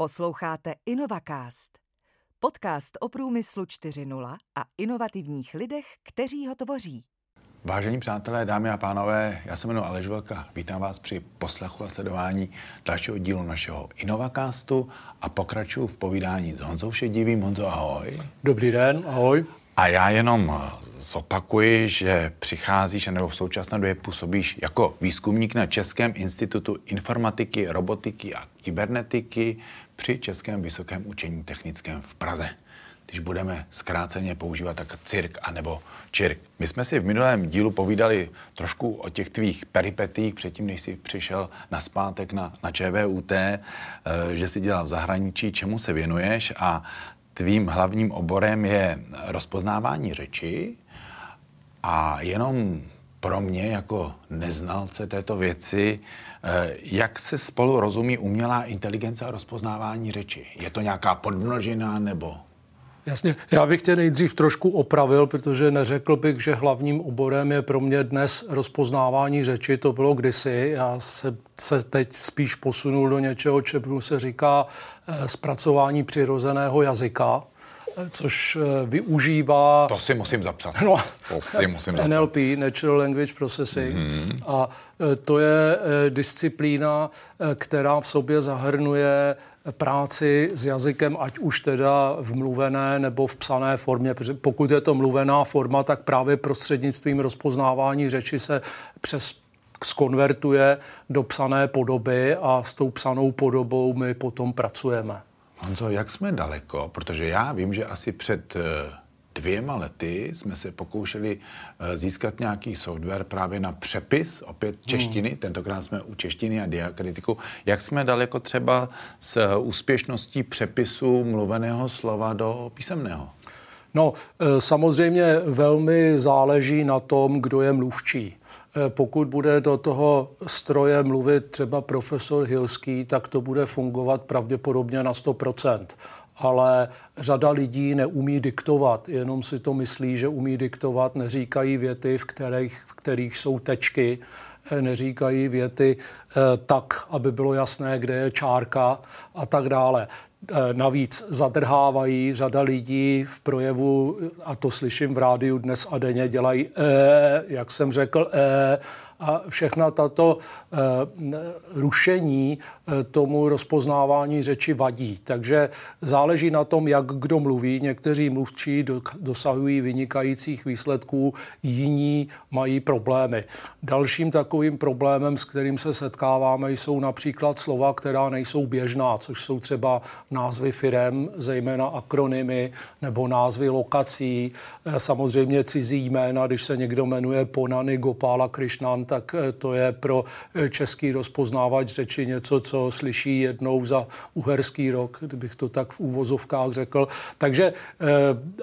Posloucháte InnovaCast, podcast o průmyslu 4.0 a inovativních lidech, kteří ho tvoří. Vážení přátelé, dámy a pánové, já se jmenuji Aleš Velka. Vítám vás při poslechu a sledování dalšího dílu našeho InnovaCastu a pokračuju v povídání s Honzou Šedivým. Honzo, ahoj. Dobrý den, ahoj. A já jenom zopakuji, že přicházíš, nebo v současné době působíš jako výzkumník na Českém institutu informatiky, robotiky a kybernetiky při Českém vysokém učení technickém v Praze. Když budeme zkráceně používat tak cirk anebo čirk. My jsme si v minulém dílu povídali trošku o těch tvých peripetích předtím, než jsi přišel na zpátek na, na ČVUT, eh, že jsi dělal v zahraničí, čemu se věnuješ a tvým hlavním oborem je rozpoznávání řeči a jenom pro mě jako neznalce této věci, jak se spolu rozumí umělá inteligence a rozpoznávání řeči? Je to nějaká podmnožina nebo Jasně, já bych tě nejdřív trošku opravil, protože neřekl bych, že hlavním oborem je pro mě dnes rozpoznávání řeči, to bylo kdysi. Já se, se teď spíš posunul do něčeho, čemu se říká eh, zpracování přirozeného jazyka což eh, využívá... To si musím zapsat. No, to si musím zapsat. NLP, Natural Language Processing. Mm-hmm. A eh, to je eh, disciplína, která v sobě zahrnuje práci s jazykem, ať už teda v mluvené nebo v psané formě. Protože pokud je to mluvená forma, tak právě prostřednictvím rozpoznávání řeči se přes skonvertuje do psané podoby a s tou psanou podobou my potom pracujeme. Honzo, jak jsme daleko? Protože já vím, že asi před eh, dvěma lety jsme se pokoušeli eh, získat nějaký software právě na přepis, opět hmm. češtiny, hmm. tentokrát jsme u češtiny a diakritiku. Jak jsme daleko třeba s eh, úspěšností přepisu mluveného slova do písemného? No, samozřejmě velmi záleží na tom, kdo je mluvčí. Eh, pokud bude do toho stroje mluvit třeba profesor Hilský, tak to bude fungovat pravděpodobně na 100%. Ale řada lidí neumí diktovat, jenom si to myslí, že umí diktovat, neříkají věty, v kterých, v kterých jsou tečky, eh, neříkají věty eh, tak, aby bylo jasné, kde je čárka a tak dále. Navíc zadrhávají řada lidí v projevu, a to slyším v rádiu dnes a denně, dělají, e, jak jsem řekl, e, a všechna tato eh, rušení eh, tomu rozpoznávání řeči vadí. Takže záleží na tom, jak kdo mluví. Někteří mluvčí dosahují vynikajících výsledků, jiní mají problémy. Dalším takovým problémem, s kterým se setkáváme, jsou například slova, která nejsou běžná, což jsou třeba názvy firem, zejména akronymy nebo názvy lokací, eh, samozřejmě cizí jména, když se někdo jmenuje Ponany Gopala Krishnan, tak eh, to je pro eh, český rozpoznávač řeči něco, co slyší jednou za uherský rok, kdybych to tak v úvozovkách řekl. Takže,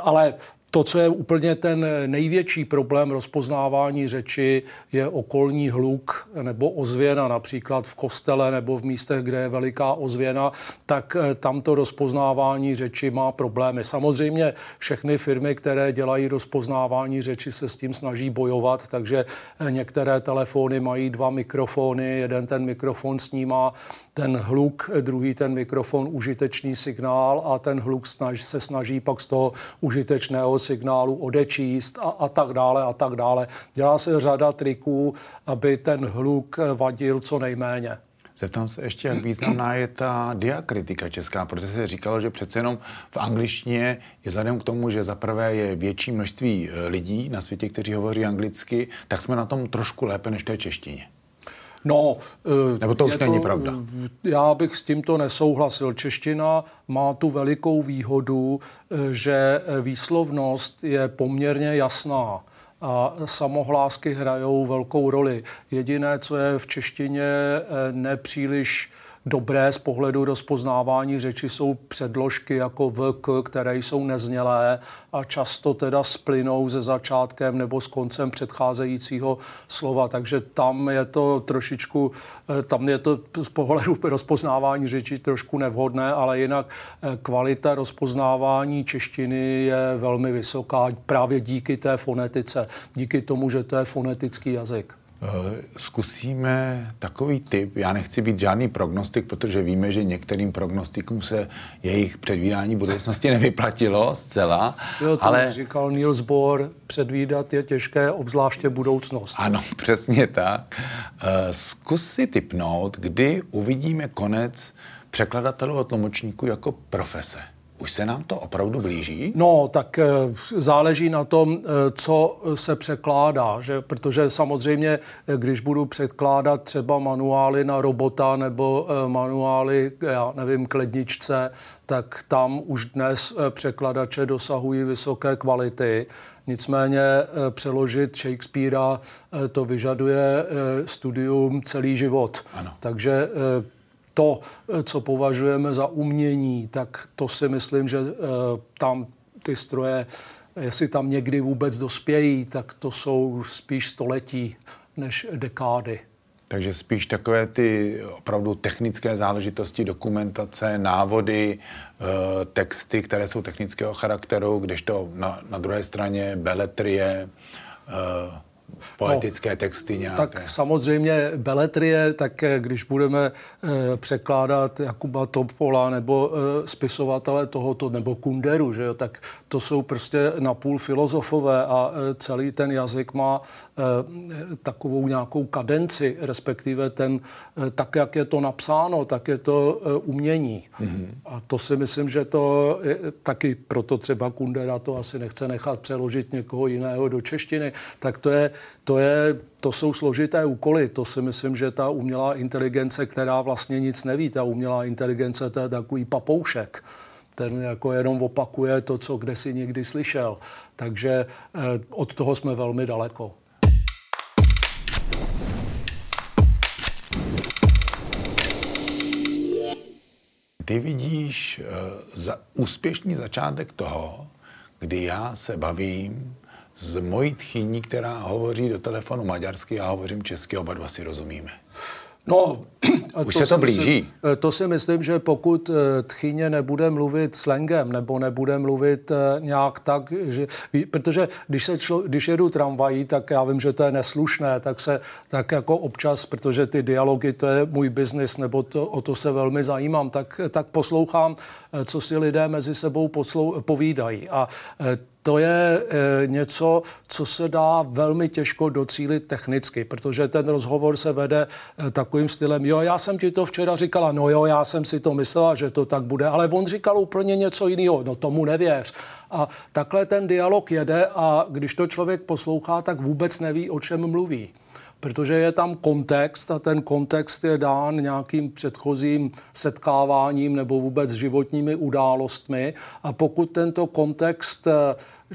ale to, co je úplně ten největší problém rozpoznávání řeči, je okolní hluk nebo ozvěna, například v kostele nebo v místech, kde je veliká ozvěna, tak eh, tam to rozpoznávání řeči má problémy. Samozřejmě všechny firmy, které dělají rozpoznávání řeči, se s tím snaží bojovat, takže eh, některé telefony mají dva mikrofony, jeden ten mikrofon snímá ten hluk, druhý ten mikrofon užitečný signál a ten hluk snaž, se snaží pak z toho užitečného signálu odečíst a, a tak dále a tak dále. Dělá se řada triků, aby ten hluk vadil co nejméně. Zeptám se ještě, jak významná je ta diakritika česká, protože se říkalo, že přece jenom v angličtině je vzhledem k tomu, že zaprvé je větší množství eh, lidí na světě, kteří hovoří anglicky, tak jsme na tom trošku lépe než v té češtině. No, eh, Nebo to už není to, pravda? Já bych s tímto nesouhlasil. Čeština má tu velikou výhodu, eh, že výslovnost je poměrně jasná a samohlásky hrajou velkou roli. Jediné, co je v češtině eh, nepříliš dobré z pohledu rozpoznávání řeči jsou předložky jako vk, které jsou neznělé a často teda splynou se začátkem nebo s koncem předcházejícího slova. Takže tam je to trošičku, eh, tam je to z pohledu rozpoznávání řeči trošku nevhodné, ale jinak eh, kvalita rozpoznávání češtiny je velmi vysoká právě díky té fonetice, díky tomu, že to je fonetický jazyk. Eh, zkusíme takový typ. Já nechci být žádný prognostik, protože víme, že některým prognostikům se jejich předvídání budoucnosti nevyplatilo zcela. Jo, to ale říkal Niels Bohr, předvídat je těžké, obzvláště budoucnost. Ano, přesně tak. Eh, zkus si typnout, kdy uvidíme konec překladatelů a tlumočníků jako profese. Už se nám to opravdu blíží? No, tak eh, záleží na tom, eh, co se překládá, že? protože samozřejmě, eh, když budu překládat třeba manuály na robota nebo manuály, já nevím, k ledničce, tak tam už dnes překladače dosahují vysoké kvality. Nicméně přeložit Shakespearea to vyžaduje studium celý život. Ano. Takže to, co považujeme za umění, tak to si myslím, že eh, tam ty stroje, jestli tam někdy vůbec dospějí, tak to jsou spíš století než dekády. Takže spíš takové ty opravdu technické záležitosti, dokumentace, návody, eh, texty, které jsou technického charakteru, kdežto na, na druhé straně beletrie, eh, poetické no, texty nějaké. Tak samozřejmě beletrie, tak eh, když budeme e, překládat Jakuba Topola nebo e, spisovatele tohoto, nebo Kunderu, že jo, tak to jsou prostě napůl filozofové a e, celý ten jazyk má e, takovou nějakou kadenci, respektive ten, e, tak, jak je to napsáno, tak je to e, umění. Mm-hmm. A to si myslím, že to je, taky proto třeba Kundera to asi nechce nechat přeložit někoho jiného do češtiny, tak to je to, je, to jsou složité úkoly. To si myslím, že ta umělá inteligence, která vlastně nic neví, ta umělá inteligence, to je takový papoušek. Ten jako jenom opakuje to, co kde si někdy slyšel. Takže eh, od toho jsme velmi daleko. Ty vidíš uh, za úspěšný začátek toho, kdy já se bavím s mojí tchyní, která hovoří do telefonu maďarsky, já hovořím česky, oba dva si rozumíme. No, Už to se to blíží. Myslím, eh, to si myslím, že pokud eh, tchyně nebude mluvit slangem nebo nebude mluvit eh, nějak tak, že, protože když, se člo, když jedu tramvají, tak já vím, že to je neslušné, tak se tak jako občas, protože ty dialogy, to je můj biznis, nebo to, o to se velmi zajímám, tak, tak poslouchám, co si lidé mezi sebou poslou, povídají. A to je e, něco, co se dá velmi těžko docílit technicky, protože ten rozhovor se vede e, takovým stylem, jo, já jsem ti to včera říkala, no jo, já jsem si to myslela, že to tak bude, ale on říkal úplně něco jiného, no tomu nevěř. A takhle ten dialog jede a když to člověk poslouchá, tak vůbec neví, o čem mluví protože je tam kontext a ten kontext je dán nějakým předchozím setkáváním nebo vůbec životními událostmi. A pokud tento kontext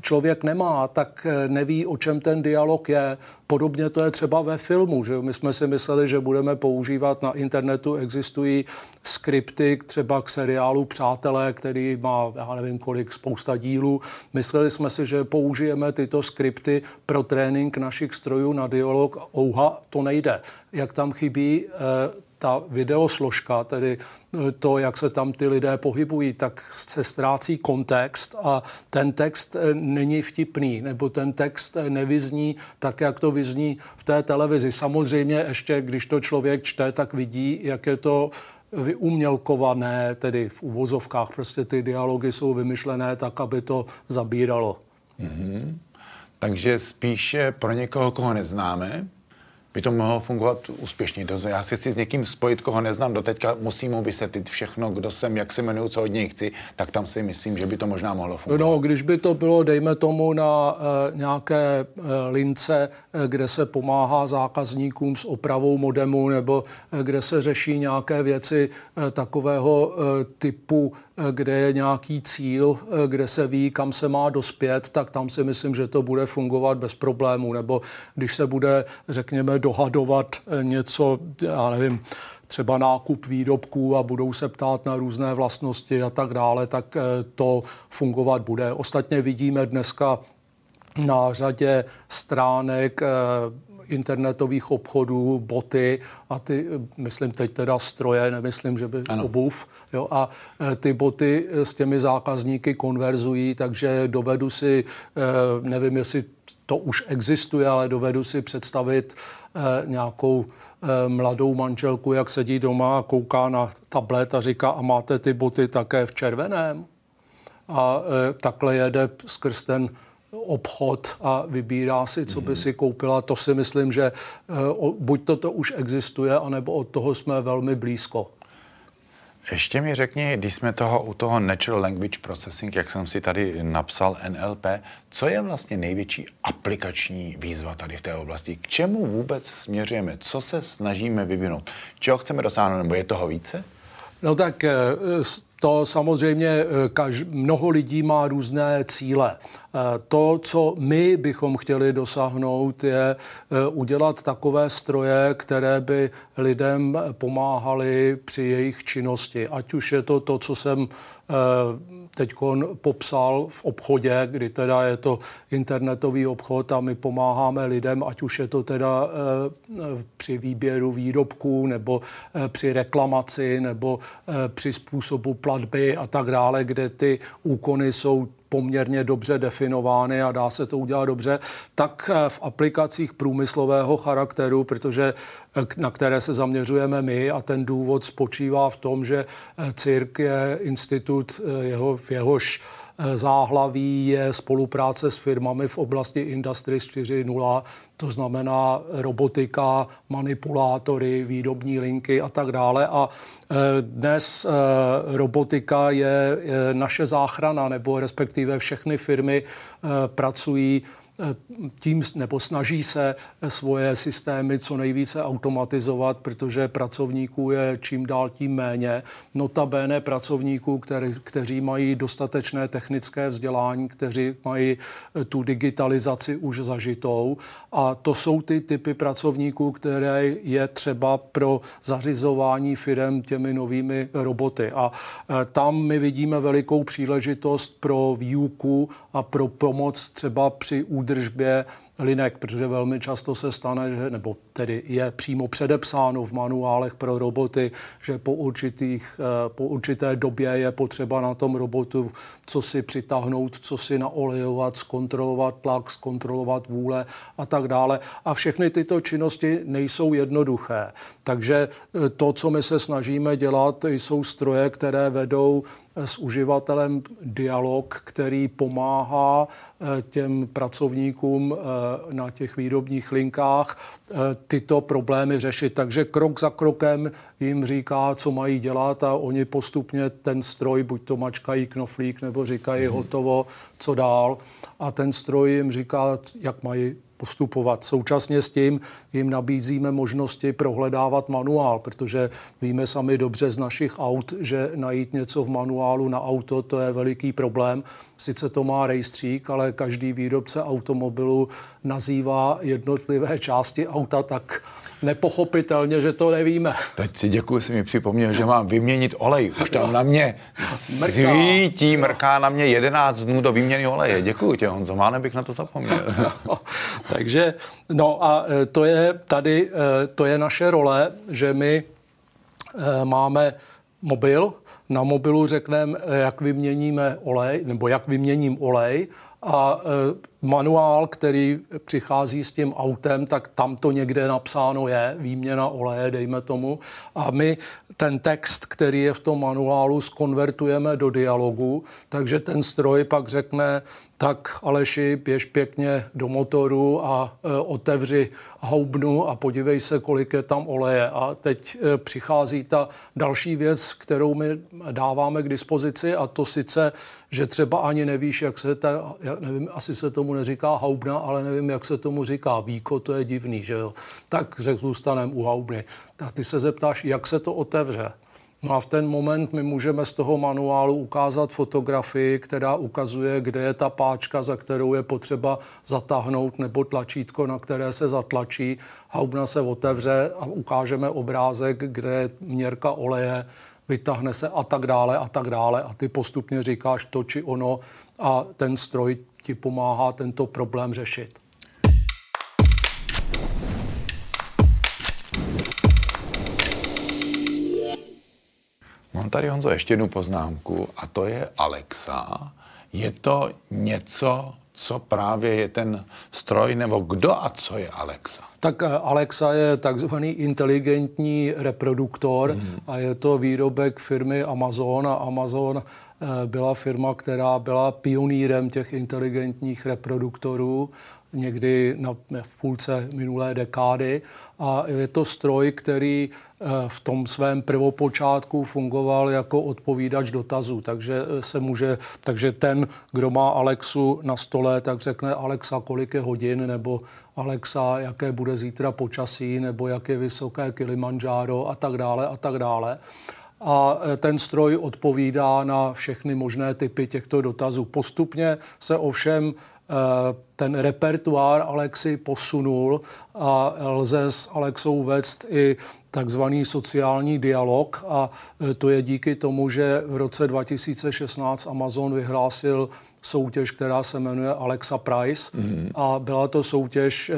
člověk nemá, tak eh, neví, o čem ten dialog je. Podobně to je třeba ve filmu. Že? My jsme si mysleli, že budeme používat na internetu, existují skripty třeba k seriálu Přátelé, který má, já nevím kolik, spousta dílů. Mysleli jsme si, že použijeme tyto skripty pro trénink našich strojů na dialog. Ouha, to nejde. Jak tam chybí eh, ta videosložka, tedy eh, to, jak se tam ty lidé pohybují, tak se ztrácí kontext a ten text eh, není vtipný, nebo ten text eh, nevyzní tak, jak to vyzní v té televizi. Samozřejmě ještě, když to člověk čte, tak vidí, jak je to vyumělkované, tedy v uvozovkách, prostě ty dialogy jsou vymyšlené tak, aby to zabíralo. Mm-hmm. Takže spíše pro někoho, koho neznáme, by to mohlo fungovat úspěšně. Já se chci s někým spojit, koho neznám doteďka, musím mu vysvětlit všechno, kdo jsem, jak se jmenuju, co od něj chci, tak tam si myslím, že by to možná mohlo fungovat. No, když by to bylo, dejme tomu, na e, nějaké e, lince, e, kde se pomáhá zákazníkům s opravou modemu, nebo e, kde se řeší nějaké věci e, takového e, typu, e, kde je nějaký cíl, e, kde se ví, kam se má dospět, tak tam si myslím, že to bude fungovat bez problémů. Nebo když se bude, řekněme, dohadovat eh, něco, já nevím, třeba nákup výrobků a budou se ptát na různé vlastnosti a tak dále, tak eh, to fungovat bude. Ostatně vidíme dneska na řadě stránek eh, internetových obchodů, boty a ty, myslím teď teda stroje, nemyslím, že by ano. obuv. Jo, a ty boty s těmi zákazníky konverzují, takže dovedu si, nevím, jestli to už existuje, ale dovedu si představit nějakou mladou manželku, jak sedí doma a kouká na tablet a říká, a máte ty boty také v červeném? A takhle jede skrz ten obchod a vybírá si, co by si koupila. To si myslím, že buď toto už existuje, anebo od toho jsme velmi blízko. Ještě mi řekni, když jsme toho u toho Natural Language Processing, jak jsem si tady napsal NLP, co je vlastně největší aplikační výzva tady v té oblasti? K čemu vůbec směřujeme? Co se snažíme vyvinout? Čeho chceme dosáhnout? Nebo je toho více? No tak eh, to samozřejmě eh, kaž, mnoho lidí má různé cíle. Eh, to, co my bychom chtěli dosáhnout, je udělat takové stroje, které by lidem pomáhaly při jejich činnosti. Ať už je to to, co jsem teď popsal v obchodě, kdy teda je to internetový obchod a my pomáháme lidem, ať už je to teda při výběru výrobků nebo při reklamaci nebo při způsobu platby a tak dále, kde ty úkony jsou poměrně dobře definovány a dá se to udělat dobře, tak eh, v aplikacích průmyslového charakteru, protože eh, na které se zaměřujeme my a ten důvod spočívá v tom, že eh, CIRK je institut, jeho, jehož záhlaví je spolupráce s firmami v oblasti Industry 4.0, to znamená robotika, manipulátory, výrobní linky a tak dále. A e, dnes e, robotika je naše záchrana, nebo respektive všechny firmy pracují tím nebo snaží se svoje systémy co nejvíce automatizovat, protože pracovníků je čím dál tím méně. Notabene pracovníků, který, kteří mají dostatečné technické vzdělání, kteří mají eh, tu digitalizaci už zažitou. A to jsou ty typy pracovníků, které je třeba pro zařizování firm těmi novými roboty. A eh, tam my vidíme velikou příležitost pro výuku a pro pomoc třeba při údržbě údržbě linek, protože velmi často se stane, že, nebo tedy je přímo předepsáno v manuálech pro roboty, že po, určitých, eh, po určité době je potřeba na tom robotu co si přitáhnout, co si naolejovat, zkontrolovat tlak, zkontrolovat vůle a tak dále. A všechny tyto činnosti nejsou jednoduché. Takže eh, to, co my se snažíme dělat, jsou stroje, které vedou s uživatelem dialog, který pomáhá eh, těm pracovníkům eh, na těch výrobních linkách eh, tyto problémy řešit. Takže krok za krokem jim říká, co mají dělat a oni postupně ten stroj, buď to mačkají knoflík, nebo říkají mhm. hotovo, co dál. A ten stroj jim říká, jak mají postupovat. Současně s tím jim nabízíme možnosti prohledávat manuál, protože víme sami dobře z našich aut, že najít něco v manuálu na auto, to je veliký problém. Sice to má rejstřík, ale každý výrobce automobilu nazývá jednotlivé části auta tak nepochopitelně, že to nevíme. Teď si děkuji, si mi připomněl, že mám vyměnit olej. Už tam na mě svítí, mrká na mě 11 dnů do výměny oleje. Děkuji tě, Honzo, má bych na to zapomněl. Takže, no a e, to je tady, e, to je naše role, že my e, máme mobil, na mobilu řekneme, jak vyměníme olej, nebo jak vyměním olej a manuál, který přichází s tím autem, tak tam to někde napsáno je, výměna oleje, dejme tomu. A my ten text, který je v tom manuálu, skonvertujeme do dialogu, takže ten stroj pak řekne, tak Aleši, běž pěkně do motoru a e, otevři houbnu a podívej se, kolik je tam oleje. A teď e, přichází ta další věc, kterou my dáváme k dispozici a to sice, že třeba ani nevíš, jak se, ta, nevím, asi se tomu neříká haubna, ale nevím, jak se tomu říká. Víko, to je divný, že jo. Tak řek, zůstaneme u haubny. Tak ty se zeptáš, jak se to otevře. No a v ten moment my můžeme z toho manuálu ukázat fotografii, která ukazuje, kde je ta páčka, za kterou je potřeba zatáhnout, nebo tlačítko, na které se zatlačí. Haubna se otevře a ukážeme obrázek, kde je měrka oleje, vytáhne se a tak dále a tak dále. A ty postupně říkáš to či ono a ten stroj ti pomáhá tento problém řešit. Mám tady, Honzo, ještě jednu poznámku a to je Alexa. Je to něco co právě je ten stroj, nebo kdo a co je Alexa? Tak eh, Alexa je takzvaný inteligentní reproduktor hmm. a je to výrobek firmy Amazon a Amazon byla firma, která byla pionýrem těch inteligentních reproduktorů někdy na, v půlce minulé dekády. A je to stroj, který eh, v tom svém prvopočátku fungoval jako odpovídač dotazů. Takže eh, se může, takže ten, kdo má Alexu na stole, tak řekne Alexa, kolik je hodin, nebo Alexa, jaké bude zítra počasí, nebo jak je vysoké Kilimanjaro a tak dále a tak dále a eh, ten stroj odpovídá na všechny možné typy těchto dotazů. Postupně se ovšem Eh, ten repertoár Alexi posunul a lze s Alexou vést i takzvaný sociální dialog a eh, to je díky tomu, že v roce 2016 Amazon vyhlásil soutěž, která se jmenuje Alexa Prize mm-hmm. a byla to soutěž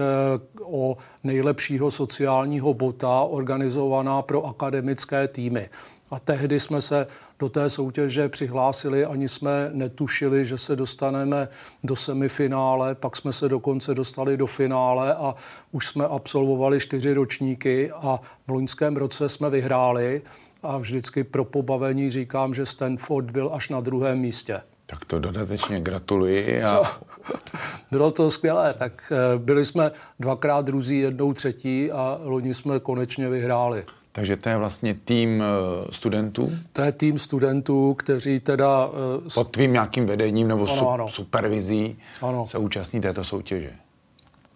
o nejlepšího sociálního bota organizovaná pro akademické týmy. A tehdy jsme se do té soutěže přihlásili, ani jsme netušili, že se dostaneme do semifinále, pak jsme se dokonce dostali do finále a už jsme absolvovali čtyři ročníky a v loňském roce jsme vyhráli a vždycky pro pobavení říkám, že Stanford byl až na druhém místě. Tak to dodatečně gratuluji. A... Bylo to skvělé. Tak eh, byli jsme dvakrát druzí, jednou třetí a loni jsme konečně vyhráli. Takže to je vlastně tým eh, studentů? To je tým studentů, kteří teda... Uh, Pod tvým nějakým vedením nebo ano, su- ano. supervizí ano. se účastní této soutěže?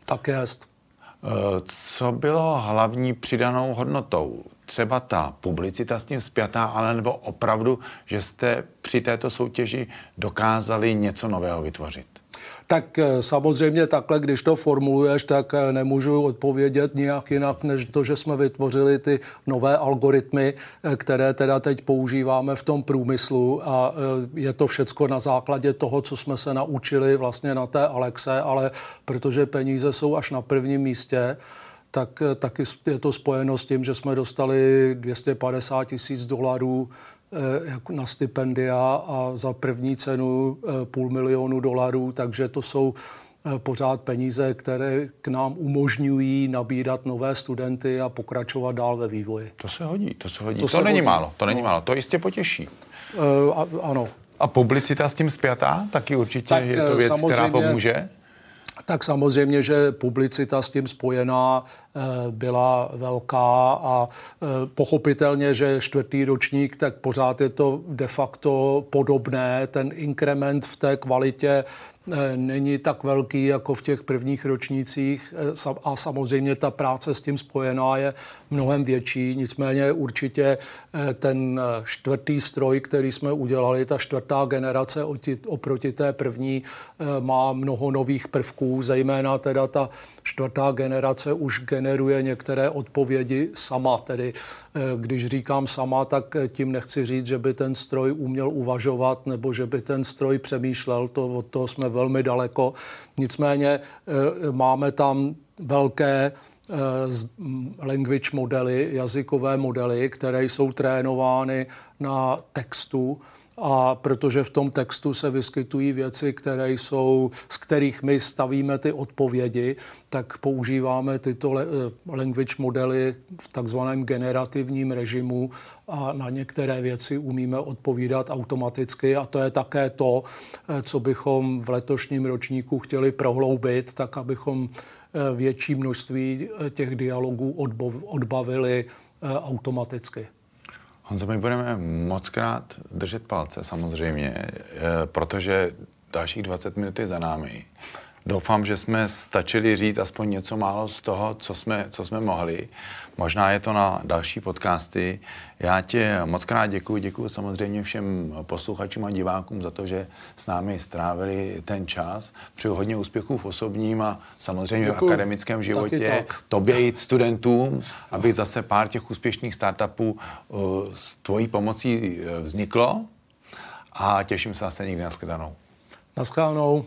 Tak jest. Uh, co bylo hlavní přidanou hodnotou? Třeba ta publicita s tím zpětá, ale nebo opravdu, že jste při této soutěži dokázali něco nového vytvořit? Tak eh, samozřejmě takhle, když to formuluješ, tak eh, nemůžu odpovědět nijak jinak, než to, že jsme vytvořili ty nové algoritmy, eh, které teda teď používáme v tom průmyslu. A je to všecko na základě toho, co jsme se naučili vlastně na té Alexe, ale protože peníze jsou až na prvním místě, tak taky je to spojeno s tím, že jsme dostali 250 tisíc dolarů na stipendia a za první cenu eh, půl milionu dolarů, takže to jsou eh, pořád peníze, které k nám umožňují nabírat nové studenty a pokračovat dál ve vývoji. To se hodí, to se hodí. To, to není hodí. málo, to není no. málo, to jistě potěší. Uh, a, ano. A publicita s tím zpětá? Taky určitě tak, je to věc, která pomůže? Tak samozřejmě, že publicita s tím spojená Eh, byla velká a eh, pochopitelně, že čtvrtý ročník, tak pořád je to de facto podobné. Ten inkrement v té kvalitě není tak velký jako v těch prvních ročnících a samozřejmě ta práce s tím spojená je mnohem větší. Nicméně určitě ten čtvrtý stroj, který jsme udělali, ta čtvrtá generace oproti té první, má mnoho nových prvků, zejména teda ta čtvrtá generace už generuje některé odpovědi sama. Tedy eh, když říkám sama, tak tím nechci říct, že by ten stroj uměl uvažovat nebo že by ten stroj přemýšlel. To, od toho jsme velmi daleko. Nicméně eh, máme tam velké eh, language modely, jazykové modely, které jsou trénovány na textu a protože v tom textu se vyskytují věci, které jsou, z kterých my stavíme ty odpovědi, tak používáme tyto eh, language modely v takzvaném generativním režimu a na některé věci umíme odpovídat automaticky a to je také to, eh, co bychom v letošním ročníku chtěli prohloubit, tak abychom eh, větší množství těch dialogů odbavili automaticky. Honzo, my budeme moc krát držet palce samozřejmě, eh, protože dalších 20 minut je za námi. Doufám, že jsme stačili říct aspoň něco málo z toho, co jsme, co jsme mohli. Možná je to na další podcasty. Já tě moc krát děkuji. Děkuji samozřejmě všem posluchačům a divákům za to, že s námi strávili ten čas. Přeju hodně úspěchů v osobním a samozřejmě děkuji. v akademickém životě. Tobě i studentům, aby zase pár těch úspěšných startupů uh, s tvojí pomocí uh, vzniklo. A těším se zase někdy na shledanou. Naschledanou.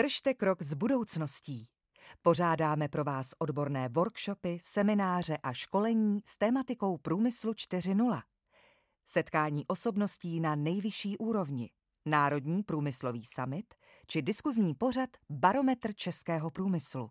Držte krok s budoucností. Pořádáme pro vás odborné workshopy, semináře a školení s tématikou Průmyslu 4.0. Setkání osobností na nejvyšší úrovni, Národní průmyslový summit či diskuzní pořad Barometr českého průmyslu.